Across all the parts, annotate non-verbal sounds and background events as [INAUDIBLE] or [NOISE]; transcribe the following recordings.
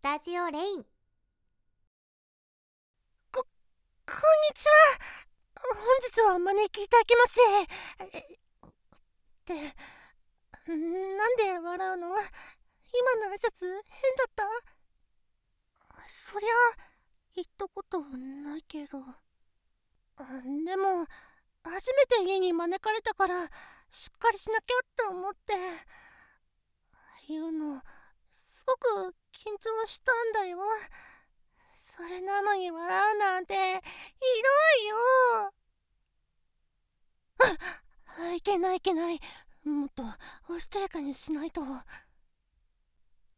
スタジオレイン。ここんにちは。本日はお招きいただきましてってなんで笑うの？今の挨拶変だった？そりゃ言ったことないけど。でも初めて家に招かれたからしっかりしなきゃって思って。言うのすごく緊張したんだよ。それなのに笑うなんてひどいよ。あいけないいけない。もっとおしとやかにしないと。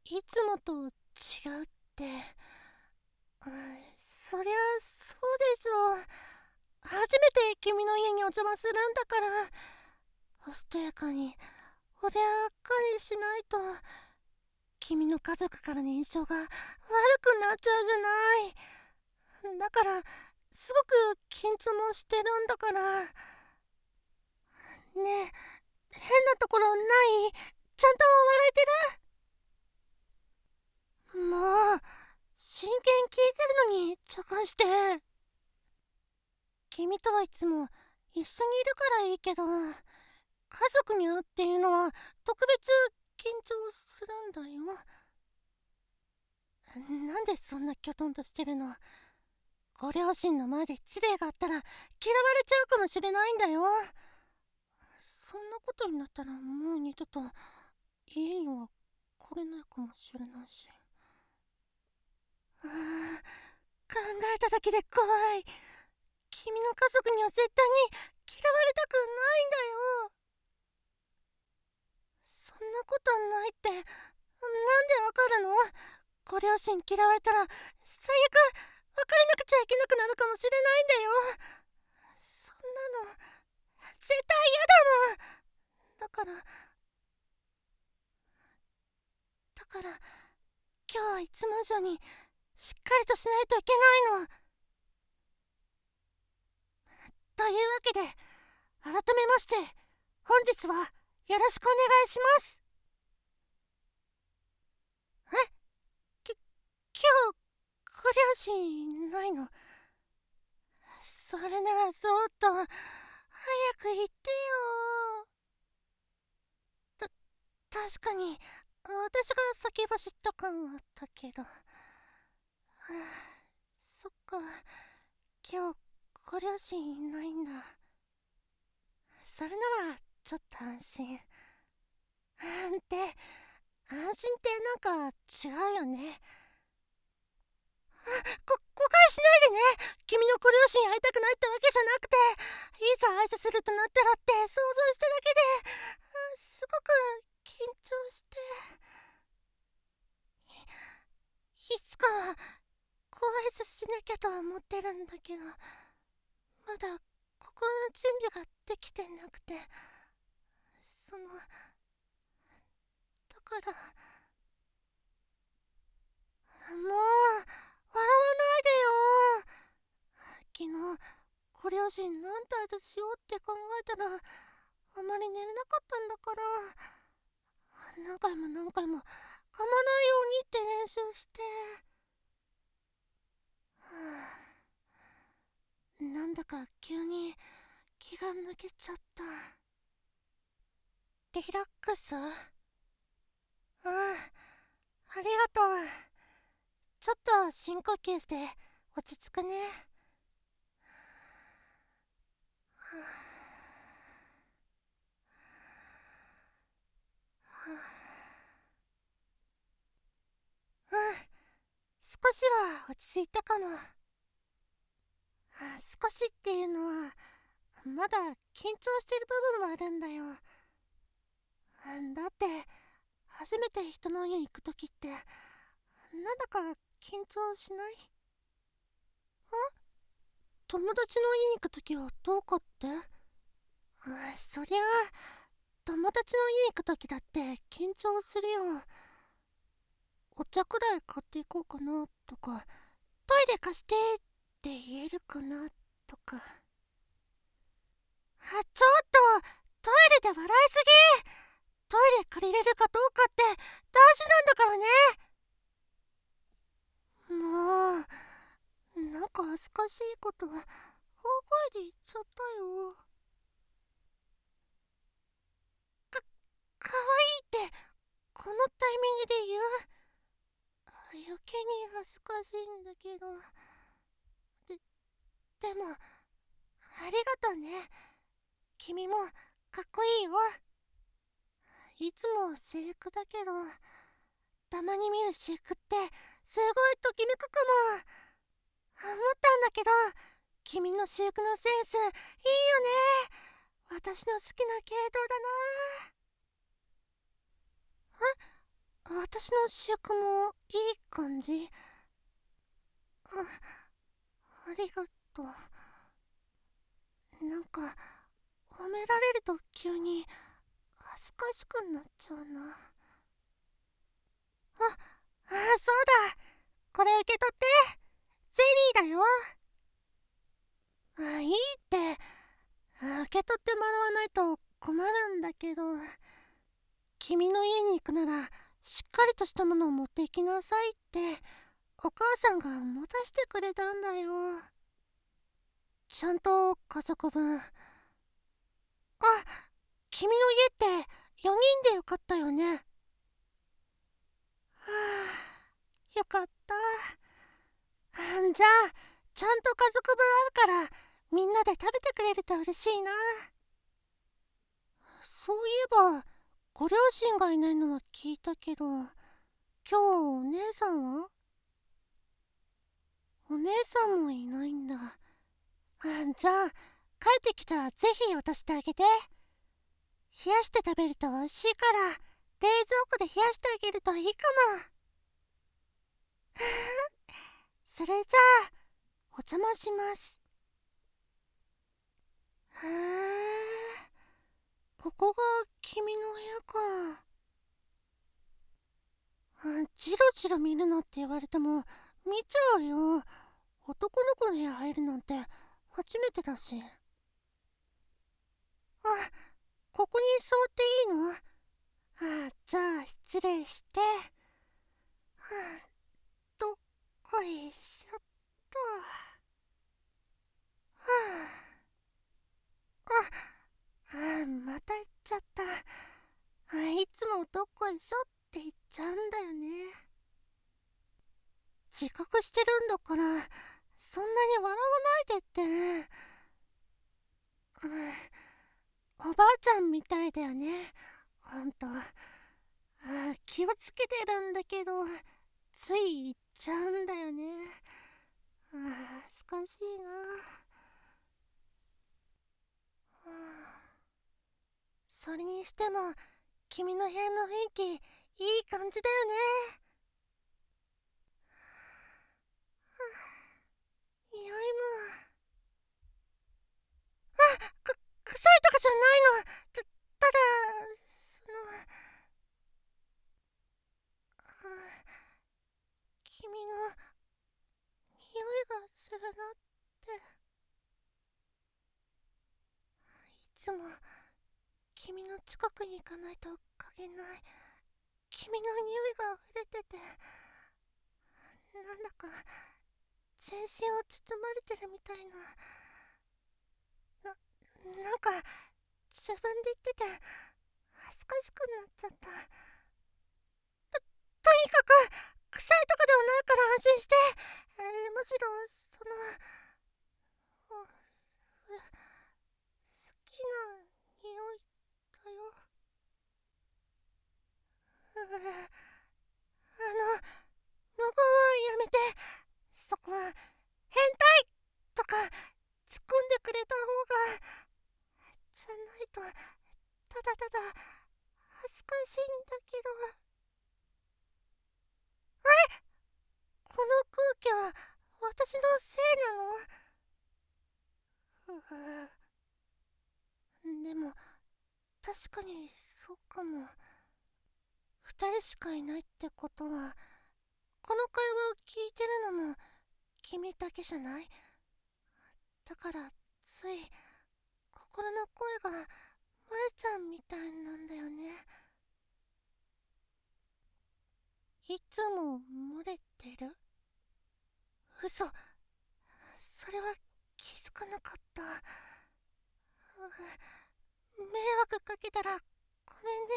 いつもと違うって。そりゃそうでしょ。う初めて君の家にお邪魔するんだから。おしとやかに穏やかにしないと。君の家族からの印象が悪くなっちゃうじゃない。だからすごく緊張もしてるんだから。ねえ変なところない？ちゃんと笑えてる？もう真剣聞いてるのに茶化して。君とはいつも一緒にいるからいいけど家族に会うっていうのは特別張するんだよ。なんでそんなきょとんとしてるの？ご両親の前で失礼があったら嫌われちゃうかもしれないんだよ。そんなことになったらもう二度と家には来れないかもしれないし。あ考えただけで怖い。君の家族には絶対に嫌われたくないんだよ。んなことないって。なんでわかるの？ご両親嫌われたら最悪別れなくちゃいけなくなるかもしれないんだよ。そんなの絶対嫌だもん。だからだから今日はいつも以上にしっかりとしないといけないの。というわけで改めまして本日はよろしくお願いします。え？き今日ご両親いないの？それならそっと早く言ってよ。た確かに私が先走った感はあったけど。はあそっか。今日ご両親いないんだ。それならちょっと安心。って安心ってなんか違うよね。こ誤解しないでね。君のご両親会いたくないってわけじゃなくて。いざ挨拶するとなったらって想像しただけで。すごく緊張して。いつかはご挨拶しなきゃとは思ってるんだけど。まだ心の準備ができてなくて。そのだからもう笑わないでよ。昨日ご両親なんて挨拶しようって考えたらあまり寝れなかったんだから何回も何回も噛まないようにって練習して。はあなんだか急に気が抜けちゃった。リラックス？うん。ありがとう。ちょっと深呼吸して落ち着くね。うん。少しは落ち着いたかも。少しっていうのはまだ緊張してる部分もあるんだよ。だって初めて人の家行く時ってなんだか緊張しない？あ？友達の家に行く時はどうかって？あそりゃ友達の家行く時だって緊張するよ。お茶くらい買っていこうかなとかトイレ貸してって言えるかなとか。あちょっとトイレで笑いすぎ！トイレ借りれるかどうかって大事なんだからね。もうなんか恥ずかしいこと大声で言っちゃったよ。かかわいいって。このタイミングで言う。余計に恥ずかしいんだけど。ででもありがとね。君もかっこいいよ。いつも制服だけどたまに見る私服ってすごいときめくかも。思ったんだけど君の私服のセンスいいよね。私の好きな系統だな。え？私の私服もいい感じ？あありがとう。なんか褒められると急にずかしくなっちゃうな。ああそうだ。これ受け取って。ゼリーだよ。あいいって。受け取ってもらわないと困るんだけど。君の家に行くならしっかりとしたものを持っていきなさいって。お母さんが持たしてくれたんだよ。ちゃんと家族分。あ君の家って4人でよかったよね。はあよかった。じゃあちゃんと家族分あるからみんなで食べてくれると嬉しいな。そういえばご両親がいないのは聞いたけど今日お姉さんは？お姉さんもいないんだ。じゃあ帰ってきたらぜひ渡してあげて。冷やして食べると美味しいから冷蔵庫で冷やしてあげるといいかも [LAUGHS] それじゃあお邪魔します。へえここが君の部屋か。ジロジロ見るなって言われても見ちゃうよ。男の子の部屋入るなんて初めてだし。あここに座っていいの？あじゃあ失礼して。はあどっこいしょっと。はあああまた言っちゃった。あいつもどっこいしょって言っちゃうんだよね。自覚してるんだからそんなに笑わないでって。うんおばあちゃんみたいだよね。ほんと。気をつけてるんだけどつい言っちゃうんだよね。あ恥ずかしいなそれにしても君の部屋の雰囲気いい感じだよね。匂いも。あく臭いとかじゃないのたただその君の匂いがするなっていつも君の近くに行かないと嗅げない。君の匂いが溢れててなんだか全身を包まれてるみたいな。なんか自分で言ってて恥ずかしくなっちゃった。ととにかく臭いとかではないから安心して、えー、むしろその好きな匂いだよ。あの無言はやめて。そこは変態とか突っ込んでくれた方が。じゃないとただただ恥ずかしいんだけどえこの空気は私のせいなの。でも確かにそうかも。2人しかいないってことはこの会話を聞いてるのも君だけじゃない？だからつい心の声が漏れちゃうみたいなんだよね。いつも漏れてる？嘘。した。迷惑かけたらごめんね。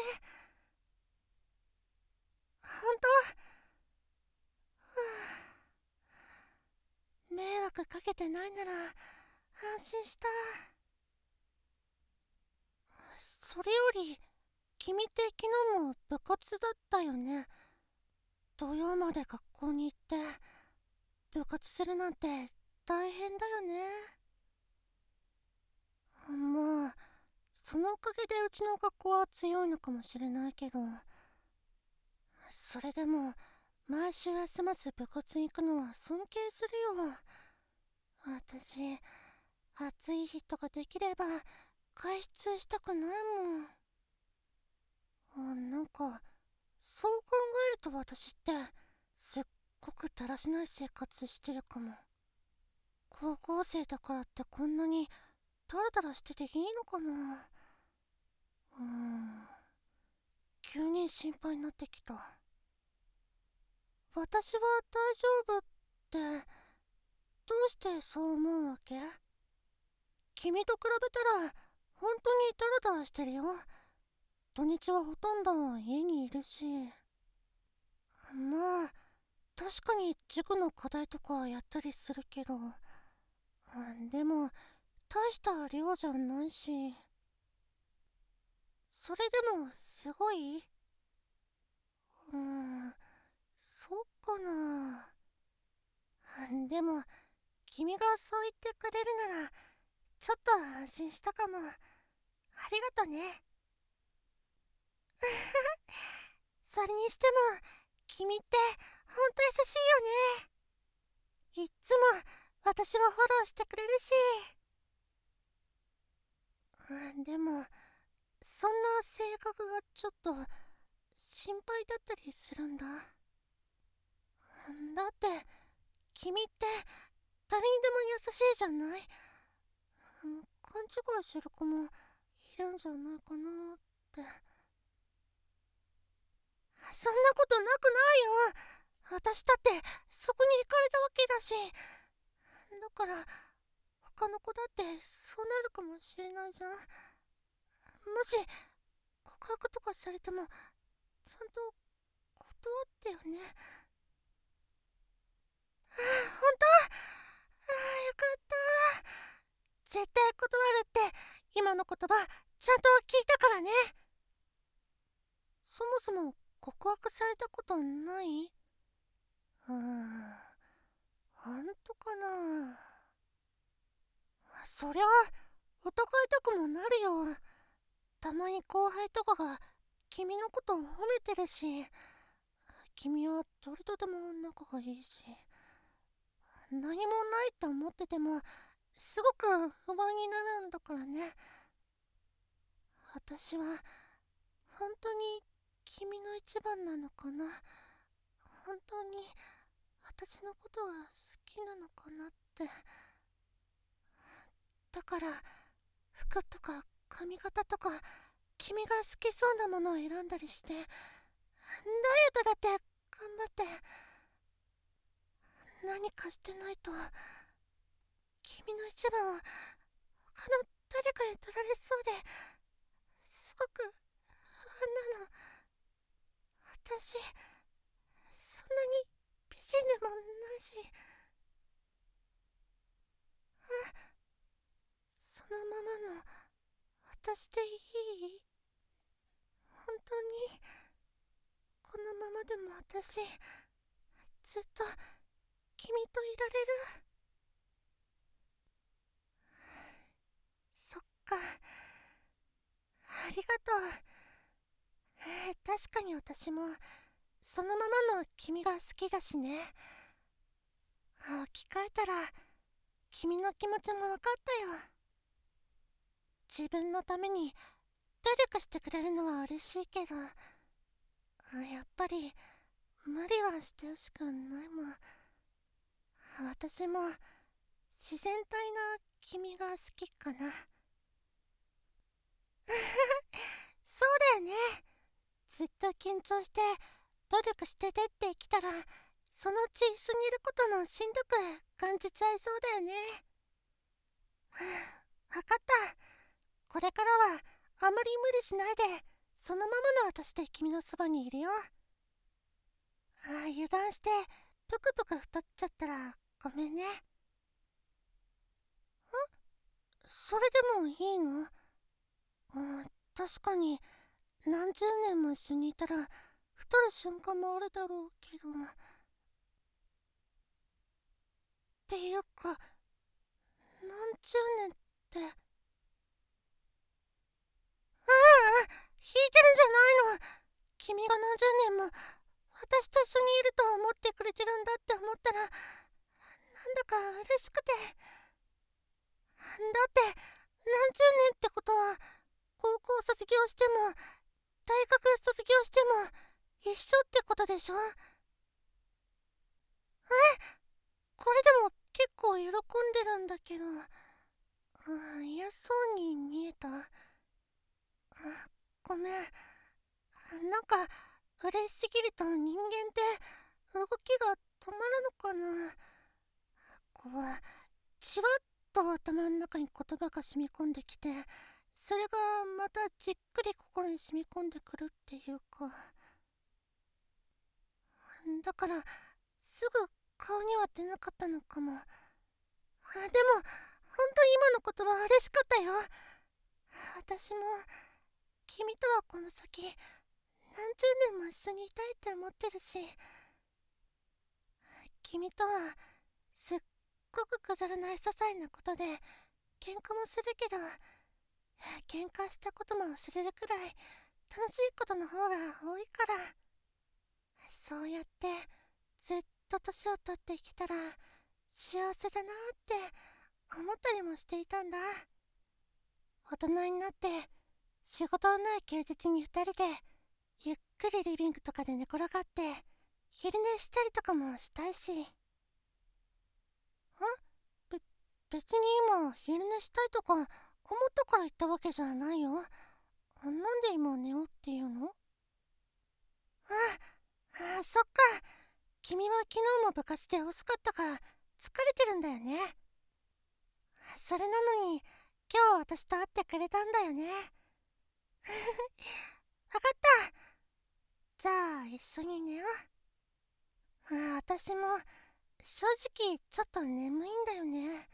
本当？迷惑かけてないなら安心した。それより君って昨日も部活だったよね？土曜まで学校に行って部活するなんて大変だよね？まあそのおかげでうちの学校は強いのかもしれないけどそれでも毎週休まず部活に行くのは尊敬するよ。私暑い日とかできれば外出したくないもん。あなんかそう考えると私ってすっごくだらしない生活してるかも。高校生だからってこんなにダラダラしてていいのかな。うん。急に心配になってきた。私は大丈夫ってどうしてそう思うわけ？君と比べたら本当にダラダラしてるよ。土日はほとんど家にいるし。まあ確かに塾の課題とかやったりするけど。でも大した量じゃないし。それでもすごい？うんそうかな。でも君がそう言ってくれるならちょっと安心したかも。ありがとね。[LAUGHS] それにしても君ってほんと優しいよね。いっつも私をフォローしてくれるし。でもそんな性格がちょっと心配だったりするんだ。だって君って誰にでも優しいじゃない。勘違いする子もいるんじゃないかなって。そんなことなくないよ。私だってそこに行かれたわけだし。だから他の子だってそうなるかもしれないじゃん。もし告白とかされてもちゃんと断ってよね。ああ本当？ああよかった。絶対断るって今の言葉ちゃんと聞いたからね。そもそも告白されたことない？うん本当かな？そりゃ疑いたくもなるよ。たまに後輩とかが君のこと褒めてるし君は誰とでも仲がいいし何もないと思っててもすごく不安になるんだからね。私は本当に君の一番なのかな。本当に私のことが好きなのかなって。だから服とか髪型とか君が好きそうなものを選んだりしてダイエットだって頑張って何かしてないと君の一番は他の誰かに取られそうですごく不安なの私そんなに美人でもないしあそのままの私でいい？本当にこのままでも私ずっと君といられるそっか。ありがとう、確かに私もそのままの君が好きだしね。置き換えたら君の気持ちも分かったよ。自分のために努力してくれるのは嬉しいけど。やっぱり無理はしてほしくないもん。私も自然体な君が好きかな。[LAUGHS] そうだよね。ずっと緊張して努力しててってきたらそのうち一緒にいることもしんどく感じちゃいそうだよね。[SIGHS] 分かった。これからはあまり無理しないでそのままの私で君のそばにいるよ。ああ油断してぷくぷく太っちゃったらごめんね。ん？それでもいいの？確かに何十年も一緒にいたら太る瞬間もあるだろうけど。っていうか何十年って。ああ引いてるんじゃないの。君が何十年も私と一緒にいると思ってくれてるんだって思ったらなんだか嬉しくて。だって何十年ってことは高校卒業しても大学卒業しても一緒ってことでしょ？え？これでも結構喜んでるんだけど。嫌そうに見えた。ごめん。なんか嬉しすぎると人間って動きが止まるのかな。こうじわっと頭の中に言葉が染み込んできてそれがまたじっくり心に染み込んでくるっていうか。だからすぐ顔には出なかったのかも。でも本当今の言葉嬉しかったよ。私も君とはこの先何十年も一緒にいたいって思ってるし。君とはすっごくくだらない些細なことで喧嘩もするけど喧嘩したことも忘れるくらい楽しいことの方が多いから。そうやってずっと年を取ってきたら幸せだなって思ったりもしていたんだ。大人になって仕事のない休日に2人でゆっくりリビングとかで寝転がって昼寝したりとかもしたいし。んべ別に今昼寝したいとか思ったから言ったわけじゃないよ。なんで今寝ようっていうの？ああそっか。君は昨日も部活で遅かったから疲れてるんだよね。それなのに今日私と会ってくれたんだよね。[LAUGHS] 分かった。じゃあ一緒に寝よう。あ私も正直ちょっと眠いんだよね。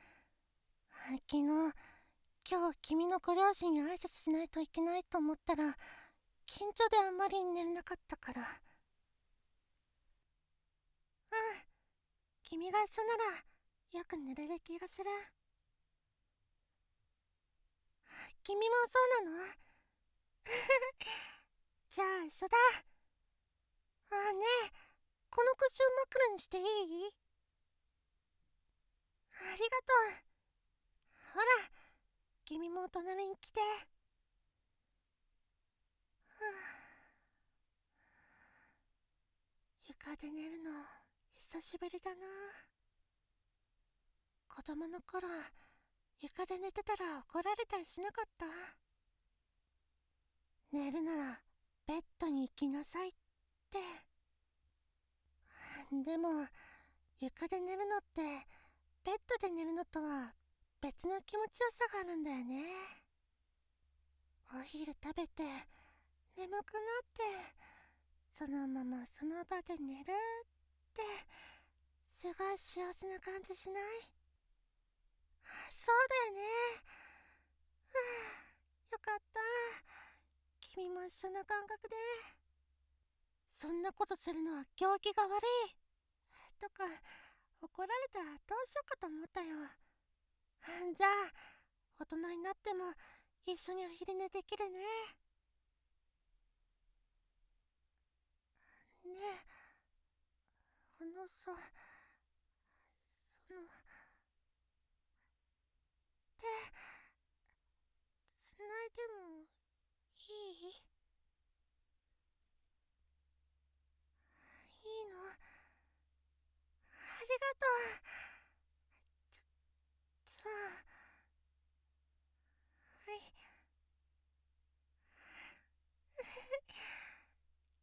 昨日今日君のご両親に挨拶しないといけないと思ったら緊張であんまり寝れなかったから。うん君が一緒ならよく寝れる気がする。君もそうなの？[LAUGHS] じゃあ一緒だ。ああねえこのクッション枕にしていい？ありがとう。ほら君も隣に来て。はあ。床で寝るの久しぶりだな。子供の頃床で寝てたら怒られたりしなかった？寝るならベッドに行きなさいって。でも床で寝るのってベッドで寝るのとは別の気持ちよさがあるんだよね。お昼食べて眠くなってそのままその場で寝るってすごい幸せな感じしない？そうだよね。はあよかった。君も一緒な感覚で。そんなことするのは行儀が悪い。とか怒られたらどうしようかと思ったよ。じゃあ大人になっても一緒にお昼寝できるね。ねえ。あのさその手つないでもいい？いいの？ありがとう。じゃあはい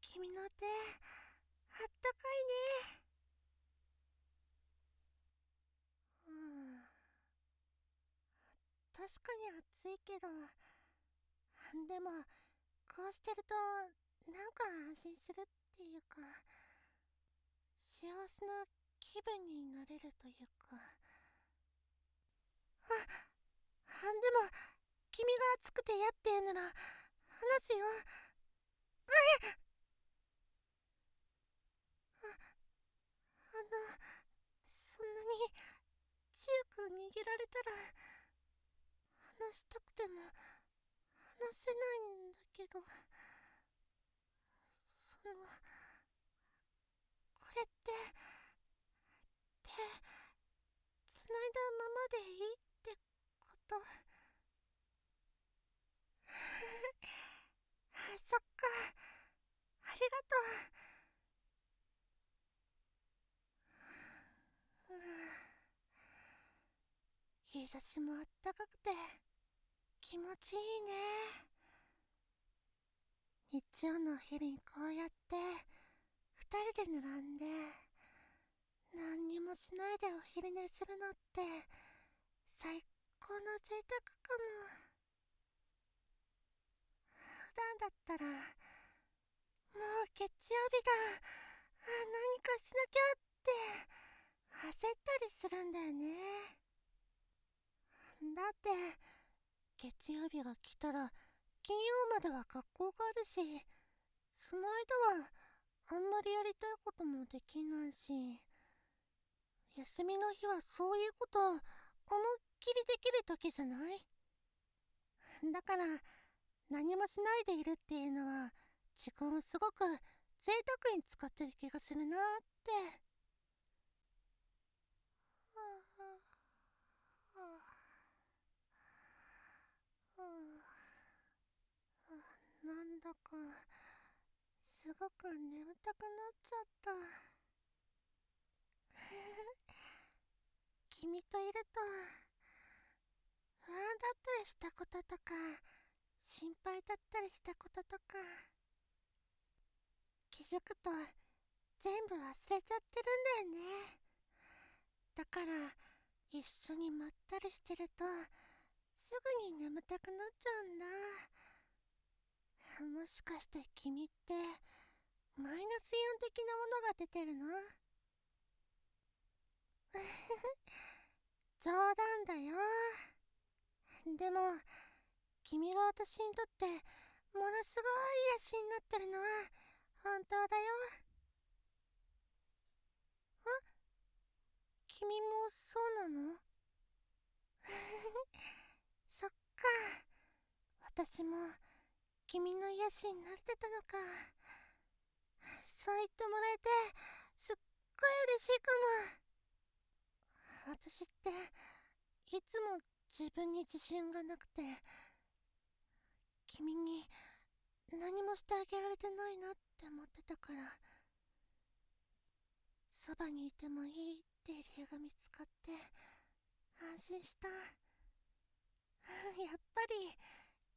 君の手あったかいね。うん。確かに暑いけどでもこうしてるとなんか安心するっていうか幸せな気分になれるというか。でも君が暑くて嫌って言うなら話すよえああのそんなに強く握られたら話したくても話せないんだけど。そのこれって手つないだままでいいと。[LAUGHS] そっか。ありがとう。日差しもあったかくて気持ちいいね。日曜のお昼にこうやって二人で並んで何にもしないでお昼寝するのって最高の贅沢かも。普段だったらもう月曜日だ何かしなきゃって焦ったりするんだよね。だって月曜日が来たら金曜までは学校があるしその間はあんまりやりたいこともできないし休みの日はそういうことを思いっきりできる時じゃない？だから何もしないでいるっていうのは時間をすごく贅沢に使ってる気がするなって。なんだかすごく眠たくなっちゃった。[LAUGHS] 君といると。不安だったりしたこととか心配だったりしたこととか気づくと全部忘れちゃってるんだよね。だから一緒にまったりしてるとすぐに眠たくなっちゃうんだ。もしかして君ってマイナスイオン的なものが出てるの？[LAUGHS] 冗談だよ。でも君が私にとってものすごい癒しになってるのは本当だよ。あ君もそうなの？[LAUGHS] そっか。私も君の癒しになれてたのか。そう言ってもらえてすっごい嬉しいかも。私っていつも自分に自信がなくて君に何もしてあげられてないなって思ってたからそばにいてもいいって理由が見つかって安心した。[LAUGHS] やっぱり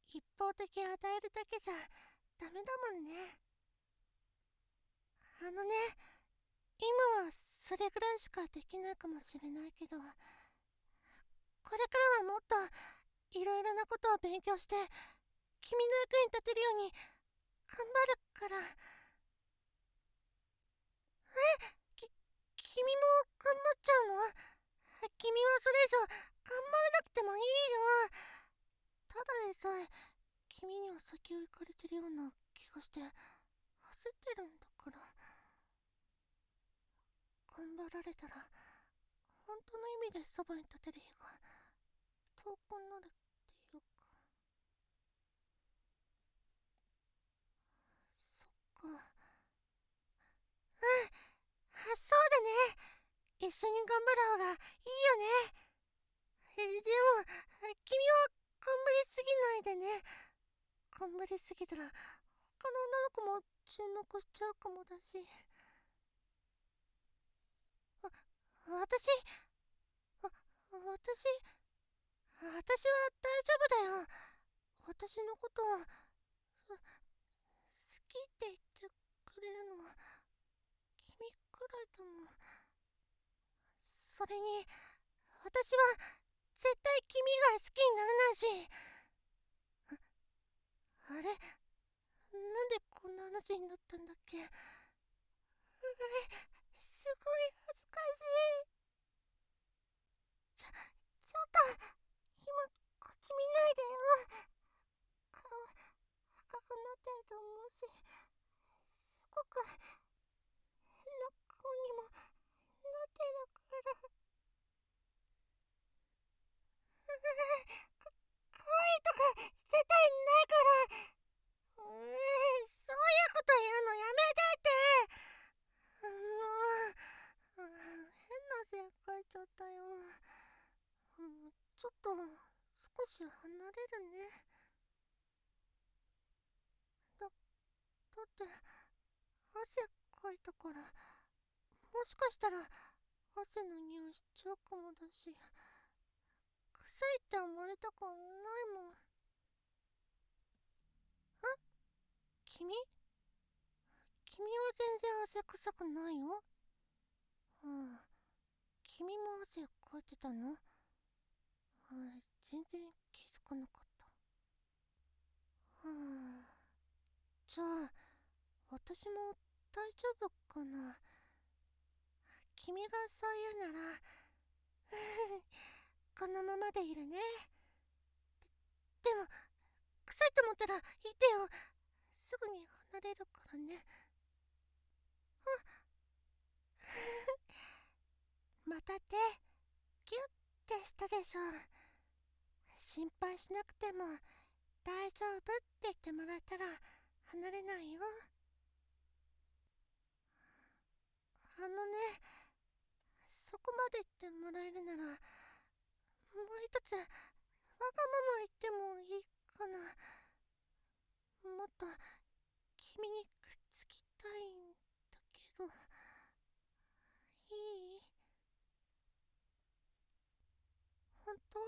一方的与えるだけじゃダメだもんね。あのね今はそれぐらいしかできないかもしれないけどこれからはもっといろいろなことを勉強して君の役に立てるように頑張るから。え？き君も頑張っちゃうの？君はそれ以上頑張らなくてもいいよ。ただでさえ君には先を行かれてるような気がして焦ってるんだから。頑張られたら本当の意味でそばに立てる日が遠くなるっていうかそっか。うんあそうだね。一緒に頑張る方がいいよね。えでも君は頑張りすぎないでね。頑張りすぎたら他の女の子も注目しちゃうかもだし。わ私？わ私？私は大丈夫だよ。私のことは好きって言ってくれるの。は君くらいだもん。それに私は絶対君が好きにならないし。あれ？なんでこんな話になったんだっけすごい恥ずかしいちょちょっと今こっち見ないでよ顔赤くなってると思うしすごく変な顔にもなってるからかわいいとか絶対ないからうーそういうこと言うのやめてってあの変な汗かいちゃったよちょっと少し離れるねだだって汗かいたからもしかしたら汗の匂いしちゃうかもだし臭いって思われたくないもん。ん君？君は全然汗臭くないよ。うん君も汗かいてたの？はい全然気づかなかった。はあじゃあ私も大丈夫かな？君がそう言うなら [LAUGHS] このままでいるね。ででも臭いと思ったら言ってよ。すぐに離れるからね。あ [LAUGHS] また手キュッてしたでしょ。心配しなくても大丈夫って言ってもらえたら離れないよ。あのねそこまで言ってもらえるならもう一つわがまま言ってもいいかな。もっと君にくっつきたいんだけど。いい？本当？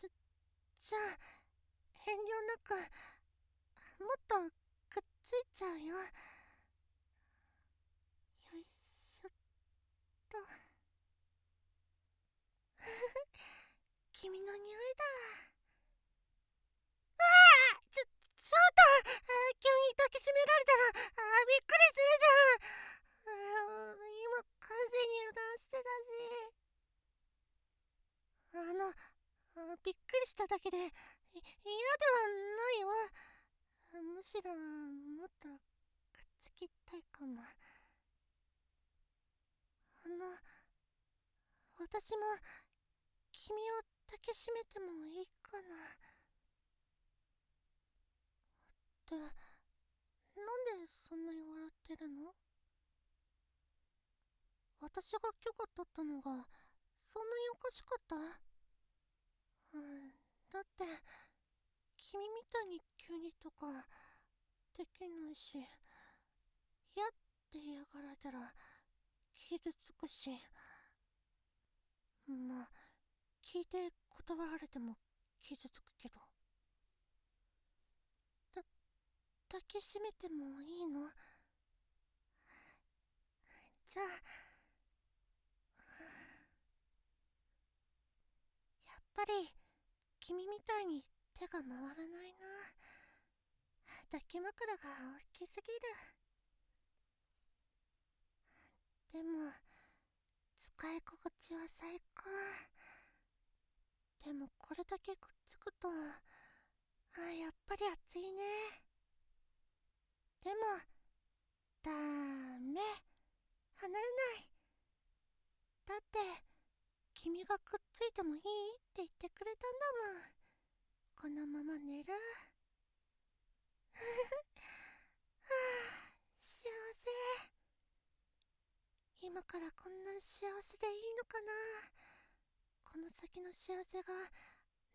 じゃじゃあ遠慮なくもっとくっついちゃうよよいしょっと。[LAUGHS] 君の匂いだ。ああちょちょっと急に抱きしめられたらあびっくりするじゃん。今完全に油断してたし。あのあびっくりしただけで嫌ではないよむしろもっとくっつきたいかも。あの私も君を抱きしめてもいいかな。ってなんでそんなに笑ってるの？私が許可取ったのがそんなにおかしかった？うんだって君みたいに急にとかできないし嫌って嫌がられたら傷つくし。まあ聞いて断られても傷つくけど。だ抱きしめてもいいの？じゃあやっぱり君みたいに手が回らないな。抱き枕が大きすぎる。でも使い心地は最高。でもこれだけくっつくとあやっぱり熱いね。でもダメ。離れない。だって君がくっついてもいいって言ってくれたんだもん。このまま寝る。はあ幸せ今からこんな幸せでいいのかな？この先の幸せが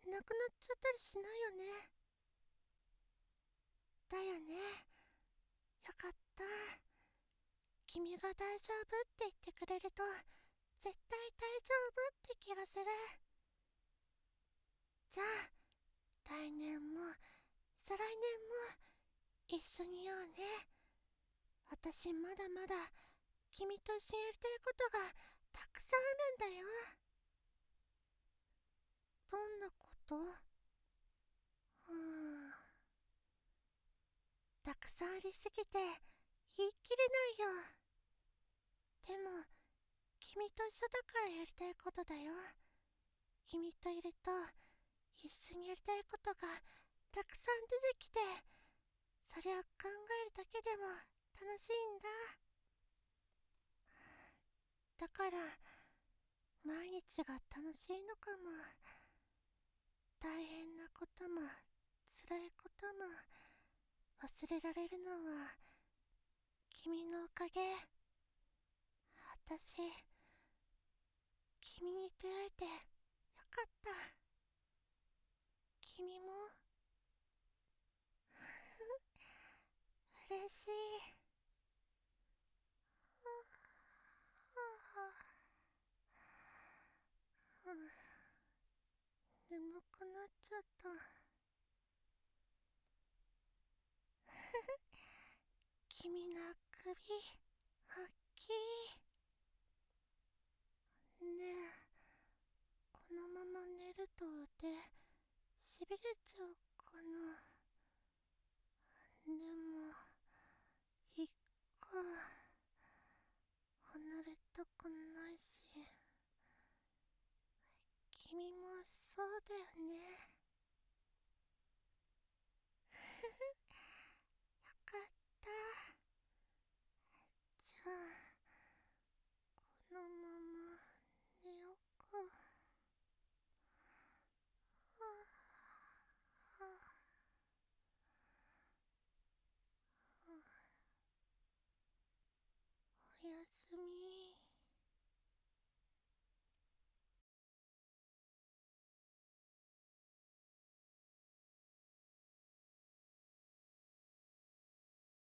なくなっちゃったりしないよね？だよね。よかった。君が大丈夫って言ってくれると絶対大丈夫って気がする。じゃあ来年も再来年も一緒にいようね。私まだまだ君と一緒にやりたいことがたくさんあるんだよ。どんなこと？うん。たくさんありすぎて言い切れないよ。でも君と一緒だからやりたいことだよ。君といると一緒にやりたいことがたくさん出てきてそれを考えるだけでも楽しいんだ。だから毎日が楽しいのかも。大変なことも辛いことも忘れられるのは君のおかげ。私君に出会えてよかった。君も。[LAUGHS] 嬉しい眠くなっちゃった。[LAUGHS] 君の首大きいねえこのまま寝ると腕しびれちゃうかな。でもいっか離れたくないし君もそうだよね。[LAUGHS] よかった。じゃあこのまま寝ようか。はあはあ。おやすみ。